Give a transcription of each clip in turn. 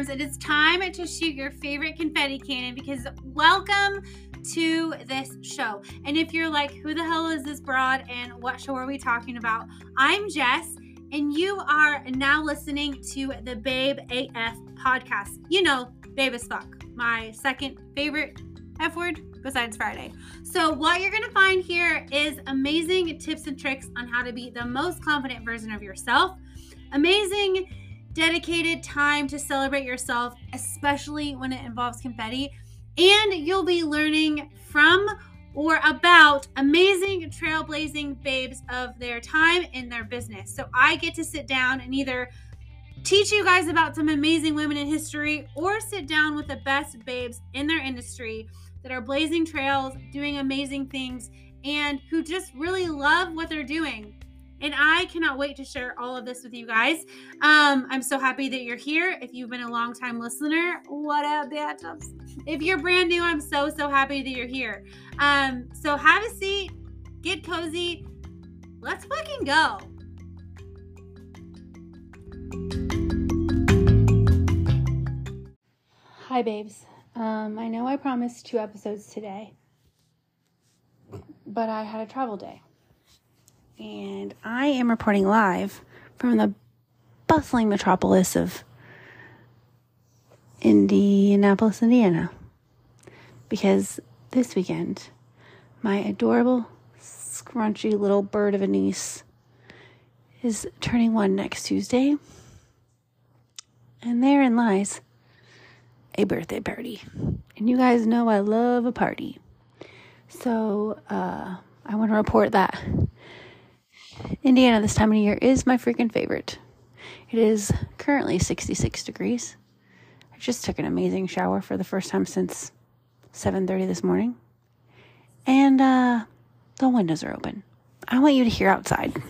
Arms. It is time to shoot your favorite confetti cannon because welcome to this show. And if you're like, who the hell is this broad and what show are we talking about? I'm Jess, and you are now listening to the Babe AF podcast. You know, Babe as fuck, my second favorite F word besides Friday. So, what you're going to find here is amazing tips and tricks on how to be the most confident version of yourself, amazing dedicated time to celebrate yourself, especially when it involves confetti, and you'll be learning from or about amazing trailblazing babes of their time in their business. So, I get to sit down and either teach you guys about some amazing women in history or sit down with the best babes in their industry that are blazing trails, doing amazing things, and who just really love what they're doing. And I cannot wait to share all of this with you guys. Um, I'm so happy that you're here. If you've been a long time listener, what up, bitches? If you're brand new, I'm so, so happy that you're here. Um, so have a seat, get cozy. Let's fucking go. Hi, babes. Um, I know I promised two episodes today, but I had a travel day. And I am reporting live from the bustling metropolis of Indianapolis, Indiana. Because this weekend, my adorable, scrunchy little bird of a niece is turning one next Tuesday. And therein lies a birthday party. And you guys know I love a party. So uh, I want to report that Indiana this time of year is my freaking favorite. It is currently 66 degrees. I just took an amazing shower for the first time since 7:30 this morning. And uh, the windows are open. I want you to hear outside.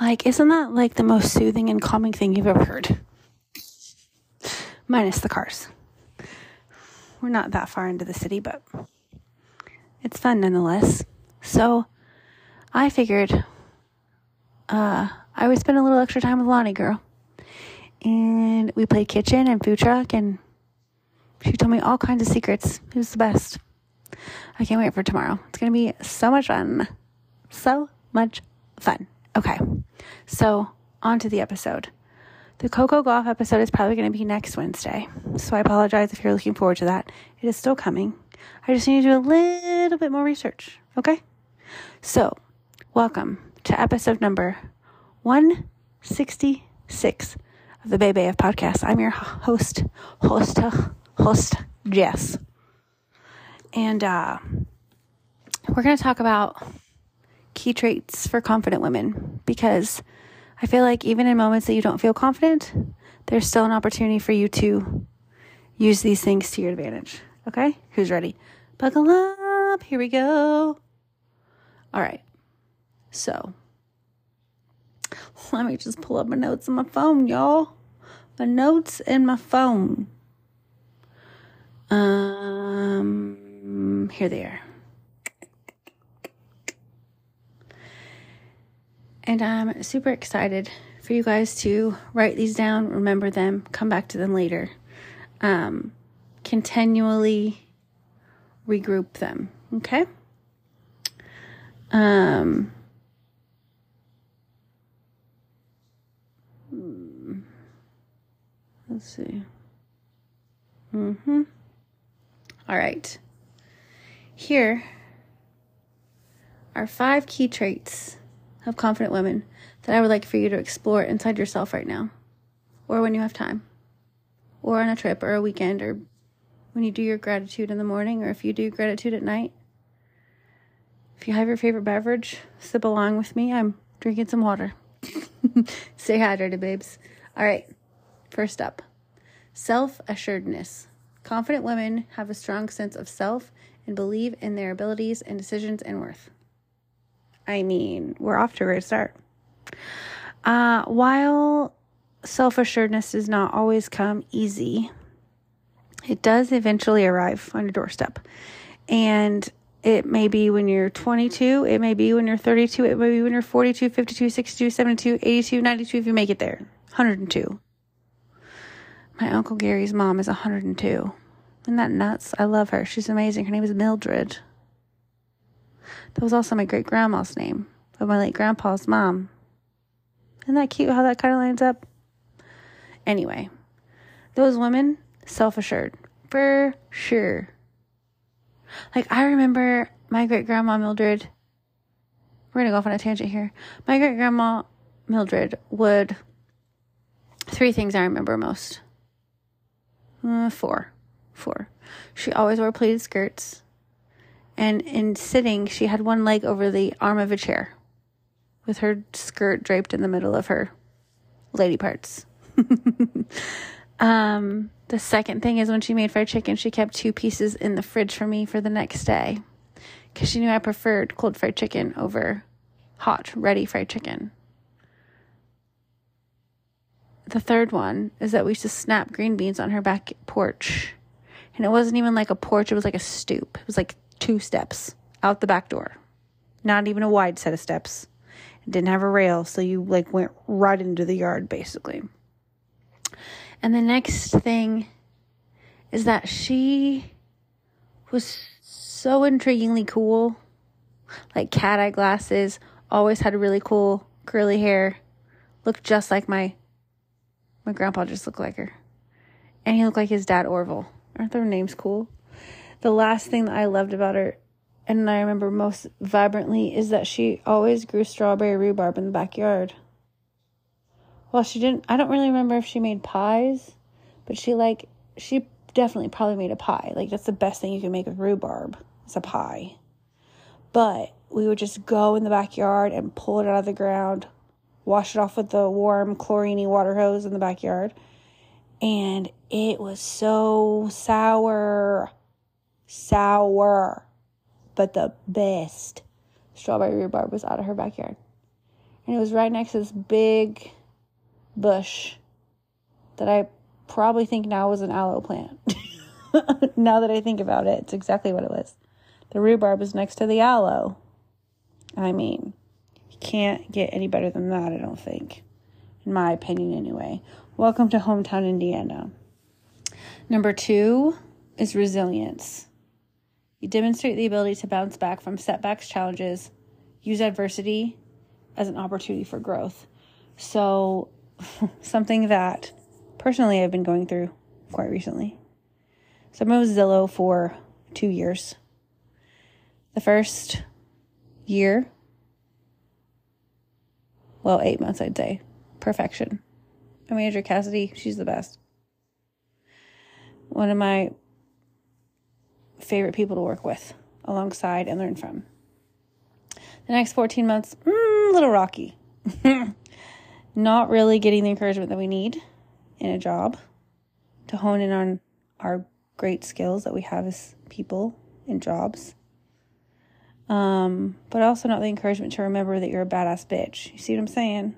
Like, isn't that like the most soothing and calming thing you've ever heard? Minus the cars. We're not that far into the city, but it's fun nonetheless. So I figured uh, I would spend a little extra time with Lonnie girl. And we played kitchen and food truck and she told me all kinds of secrets. It was the best. I can't wait for tomorrow. It's going to be so much fun. So much fun. Okay, so on to the episode. The Coco Gauff episode is probably going to be next Wednesday, so I apologize if you're looking forward to that. It is still coming. I just need to do a little bit more research, okay? So, welcome to episode number 166 of the Babe AF Podcast. I'm your host, host, host, Jess. And uh, we're going to talk about key traits for confident women because I feel like even in moments that you don't feel confident, there's still an opportunity for you to use these things to your advantage. Okay? Who's ready? Buckle up. Here we go. All right. So, let me just pull up my notes on my phone, y'all. My notes in my phone. Um, here they are. And I'm super excited for you guys to write these down, remember them, come back to them later. Um, continually regroup them, okay? Um, let's see. Mm-hmm. All right. Here are five key traits of confident women that I would like for you to explore inside yourself right now, or when you have time, or on a trip, or a weekend, or when you do your gratitude in the morning, or if you do gratitude at night. If you have your favorite beverage, sip along with me. I'm drinking some water. Stay hydrated, babes. All right, first up self assuredness. Confident women have a strong sense of self and believe in their abilities and decisions and worth. I mean, we're off to a great start. Uh, while self assuredness does not always come easy, it does eventually arrive on your doorstep. And it may be when you're 22, it may be when you're 32, it may be when you're 42, 52, 62, 72, 82, 92 if you make it there. 102. My Uncle Gary's mom is 102. Isn't that nuts? I love her. She's amazing. Her name is Mildred. That was also my great grandma's name, of my late grandpa's mom. Isn't that cute how that kind of lines up? Anyway, those women, self assured, for sure. Like, I remember my great grandma Mildred. We're going to go off on a tangent here. My great grandma Mildred would. Three things I remember most. Uh, four. Four. She always wore pleated skirts. And in sitting, she had one leg over the arm of a chair with her skirt draped in the middle of her lady parts. um, the second thing is when she made fried chicken, she kept two pieces in the fridge for me for the next day because she knew I preferred cold fried chicken over hot, ready fried chicken. The third one is that we used to snap green beans on her back porch. And it wasn't even like a porch, it was like a stoop. It was like two steps out the back door. Not even a wide set of steps. It didn't have a rail, so you like went right into the yard basically. And the next thing is that she was so intriguingly cool. Like cat eye glasses, always had really cool curly hair, looked just like my my grandpa just looked like her. And he looked like his dad Orville. Aren't their names cool? The last thing that I loved about her and I remember most vibrantly is that she always grew strawberry rhubarb in the backyard. Well, she didn't, I don't really remember if she made pies, but she like, she definitely probably made a pie. Like, that's the best thing you can make with rhubarb. It's a pie. But we would just go in the backyard and pull it out of the ground, wash it off with the warm chloriney water hose in the backyard. And it was so sour. Sour. But the best strawberry rhubarb was out of her backyard. And it was right next to this big bush that I probably think now was an aloe plant. now that I think about it, it's exactly what it was. The rhubarb is next to the aloe. I mean, you can't get any better than that, I don't think. In my opinion, anyway. Welcome to hometown Indiana. Number two is resilience. You demonstrate the ability to bounce back from setbacks, challenges, use adversity as an opportunity for growth. So, something that personally I've been going through quite recently. So, I'm with Zillow for two years. The first year, well, eight months, I'd say, perfection. My manager, Cassidy, she's the best. One of my favorite people to work with, alongside, and learn from. The next 14 months, mm, a little rocky. Not really getting the encouragement that we need in a job to hone in on our great skills that we have as people in jobs. Um, but also not the encouragement to remember that you're a badass bitch. You see what I'm saying?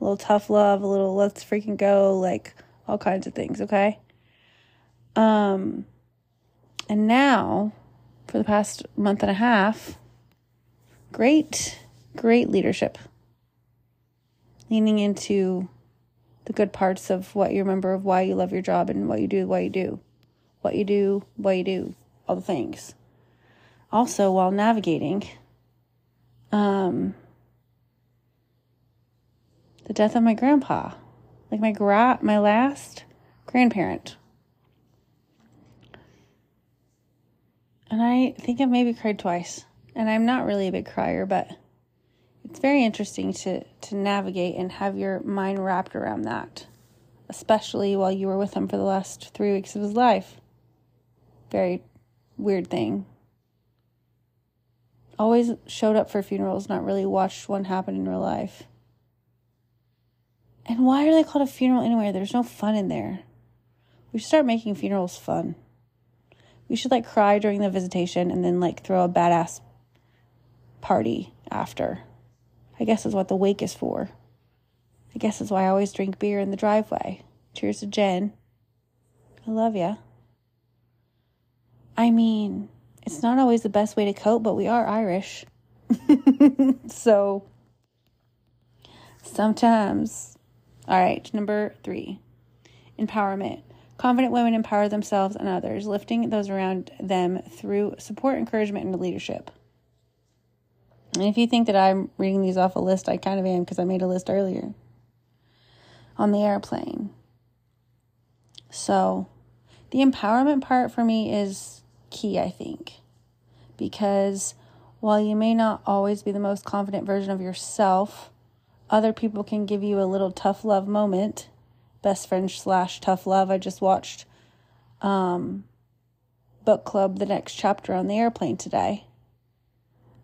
A little tough love, a little let's freaking go, like all kinds of things, okay? Um, and now, for the past month and a half, great, great leadership. Leaning into the good parts of what you remember of why you love your job and what you do, why you do, what you do, why you do, all the things. Also, while navigating, um, the death of my grandpa, like my gra- my last grandparent. And I think I've maybe cried twice. And I'm not really a big crier, but it's very interesting to, to navigate and have your mind wrapped around that, especially while you were with him for the last three weeks of his life. Very weird thing. Always showed up for funerals, not really watched one happen in real life. And why are they called a funeral anyway? There's no fun in there. We should start making funerals fun we should like cry during the visitation and then like throw a badass party after. I guess is what the wake is for. I guess is why I always drink beer in the driveway. Cheers to Jen. I love ya. I mean, it's not always the best way to cope, but we are Irish. so sometimes. All right, number three empowerment. Confident women empower themselves and others, lifting those around them through support, encouragement, and leadership. And if you think that I'm reading these off a list, I kind of am because I made a list earlier on the airplane. So, the empowerment part for me is key, I think, because while you may not always be the most confident version of yourself, other people can give you a little tough love moment. Best friend slash tough love. I just watched um, book club the next chapter on the airplane today.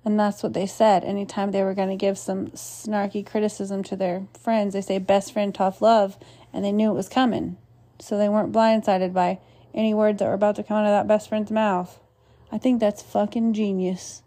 And that's what they said. Anytime they were going to give some snarky criticism to their friends, they say best friend, tough love, and they knew it was coming. So they weren't blindsided by any words that were about to come out of that best friend's mouth. I think that's fucking genius.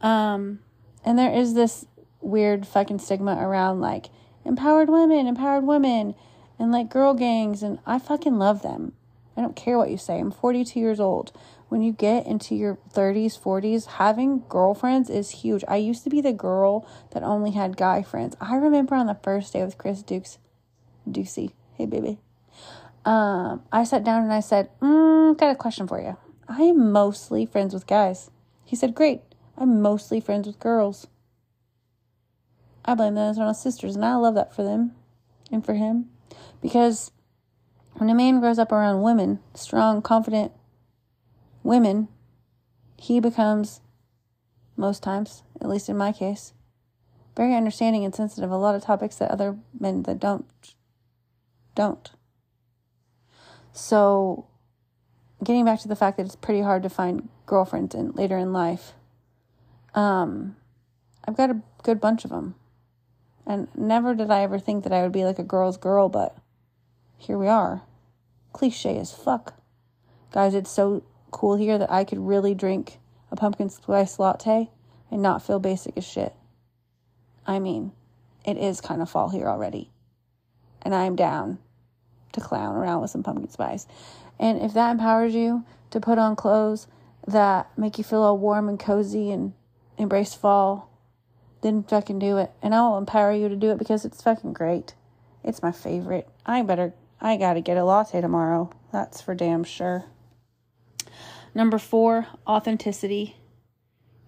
Um, and there is this weird fucking stigma around like empowered women, empowered women, and like girl gangs, and I fucking love them. I don't care what you say. I'm 42 years old when you get into your 30s, 40s, having girlfriends is huge. I used to be the girl that only had guy friends. I remember on the first day with Chris Dukes, Dukesy, hey baby. Um, I sat down and I said, mm, got a question for you. I am mostly friends with guys. He said, great. I'm mostly friends with girls. I blame them on my sisters, and I love that for them and for him. Because when a man grows up around women, strong, confident, women, he becomes, most times, at least in my case, very understanding and sensitive a lot of topics that other men that don't don't. So, getting back to the fact that it's pretty hard to find girlfriends in later in life. Um, I've got a good bunch of them. And never did I ever think that I would be like a girl's girl, but here we are. Cliche as fuck. Guys, it's so cool here that I could really drink a pumpkin spice latte and not feel basic as shit. I mean, it is kind of fall here already. And I'm down to clown around with some pumpkin spice. And if that empowers you to put on clothes that make you feel all warm and cozy and embrace fall, then fucking do it. And I'll empower you to do it because it's fucking great. It's my favorite. I better, I gotta get a latte tomorrow. That's for damn sure. Number four, authenticity.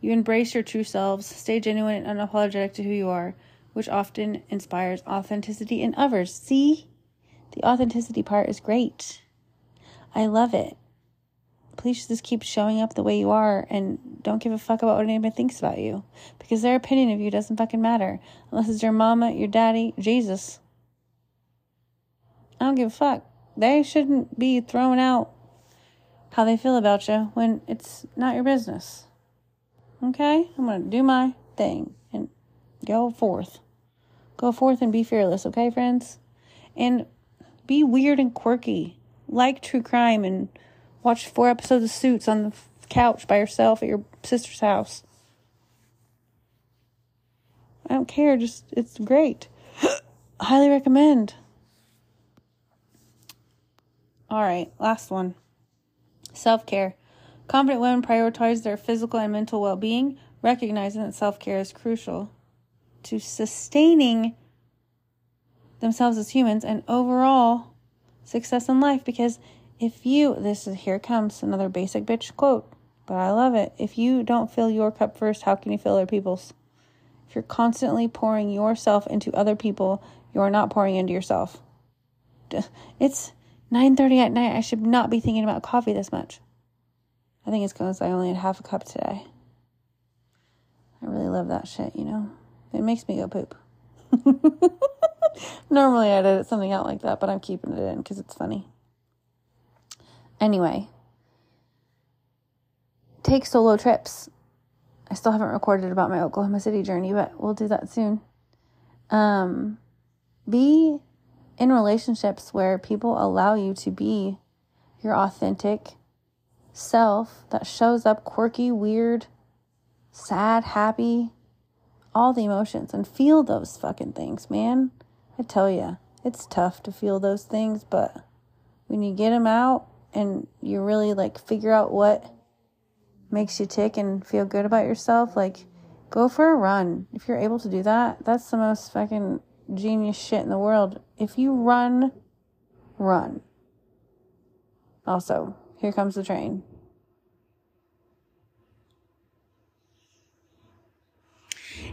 You embrace your true selves, stay genuine and unapologetic to who you are, which often inspires authenticity in others. See? The authenticity part is great. I love it. Please just keep showing up the way you are and don't give a fuck about what anybody thinks about you because their opinion of you doesn't fucking matter unless it's your mama, your daddy, Jesus. I don't give a fuck. They shouldn't be throwing out how they feel about you when it's not your business. Okay? I'm going to do my thing and go forth. Go forth and be fearless, okay, friends? And be weird and quirky. Like true crime and watch four episodes of Suits on the couch by yourself at your sister's house. I don't care, just it's great. Highly recommend. All right, last one. Self care. Confident women prioritize their physical and mental well being, recognizing that self care is crucial to sustaining themselves as humans and overall success in life. Because if you, this is here comes another basic bitch quote, but I love it. If you don't fill your cup first, how can you fill other people's? If you're constantly pouring yourself into other people, you're not pouring into yourself. It's 9:30 at night. I should not be thinking about coffee this much. I think it's because I only had half a cup today. I really love that shit, you know. It makes me go poop. Normally I'd edit something out like that, but I'm keeping it in because it's funny. Anyway, take solo trips. I still haven't recorded about my Oklahoma City journey, but we'll do that soon. Um, be in relationships where people allow you to be your authentic self that shows up quirky, weird, sad, happy, all the emotions and feel those fucking things, man. I tell you, it's tough to feel those things, but when you get them out and you really like figure out what makes you tick and feel good about yourself, like go for a run. If you're able to do that, that's the most fucking genius shit in the world. If you run, run. Also, here comes the train.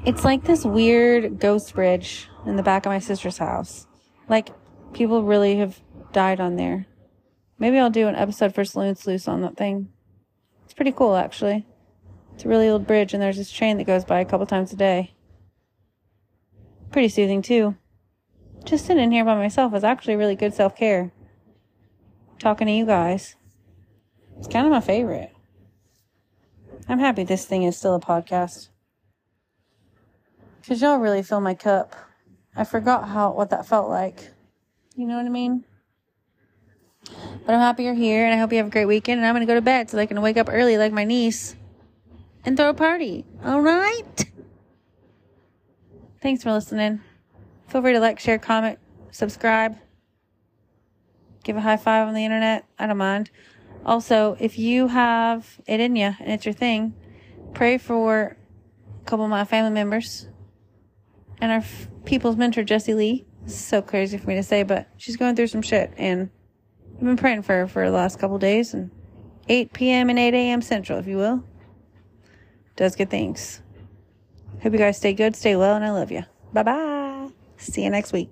It's like this weird ghost bridge in the back of my sister's house. Like, people really have died on there. Maybe I'll do an episode for Saloon Sluice on that thing. It's pretty cool, actually. It's a really old bridge, and there's this train that goes by a couple times a day. Pretty soothing, too. Just sitting here by myself is actually really good self care. Talking to you guys. It's kind of my favorite. I'm happy this thing is still a podcast. Because y'all really fill my cup. I forgot how what that felt like. You know what I mean? But I'm happy you're here and I hope you have a great weekend and I'm gonna go to bed so I can wake up early like my niece and throw a party. Alright? Thanks for listening. Feel free to like, share, comment, subscribe. Give a high five on the internet. I don't mind. Also, if you have it in you and it's your thing, pray for a couple of my family members and our f- people's mentor, Jessie Lee. This is so crazy for me to say, but she's going through some shit and I've been praying for her for the last couple days and 8 p.m. and 8 a.m. Central, if you will. Does good things. Hope you guys stay good, stay well, and I love you. Bye bye. See you next week.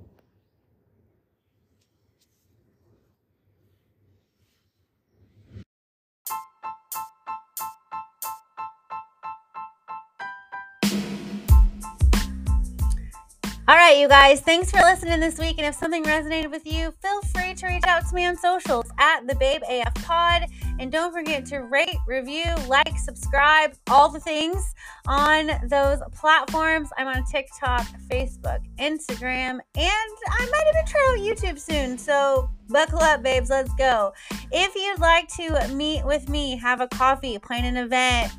Right, you guys, thanks for listening this week. And if something resonated with you, feel free to reach out to me on socials at the Babe AF Pod. And don't forget to rate, review, like, subscribe, all the things on those platforms. I'm on TikTok, Facebook, Instagram, and I might even try out YouTube soon. So buckle up, babes. Let's go. If you'd like to meet with me, have a coffee, plan an event,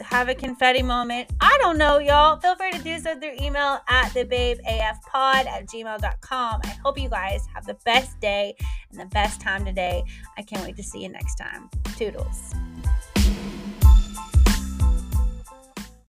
have a confetti moment. I don't know, y'all. Feel free to do so through email at thebabeafpod at gmail.com. I hope you guys have the best day and the best time today. I can't wait to see you next time. Toodles.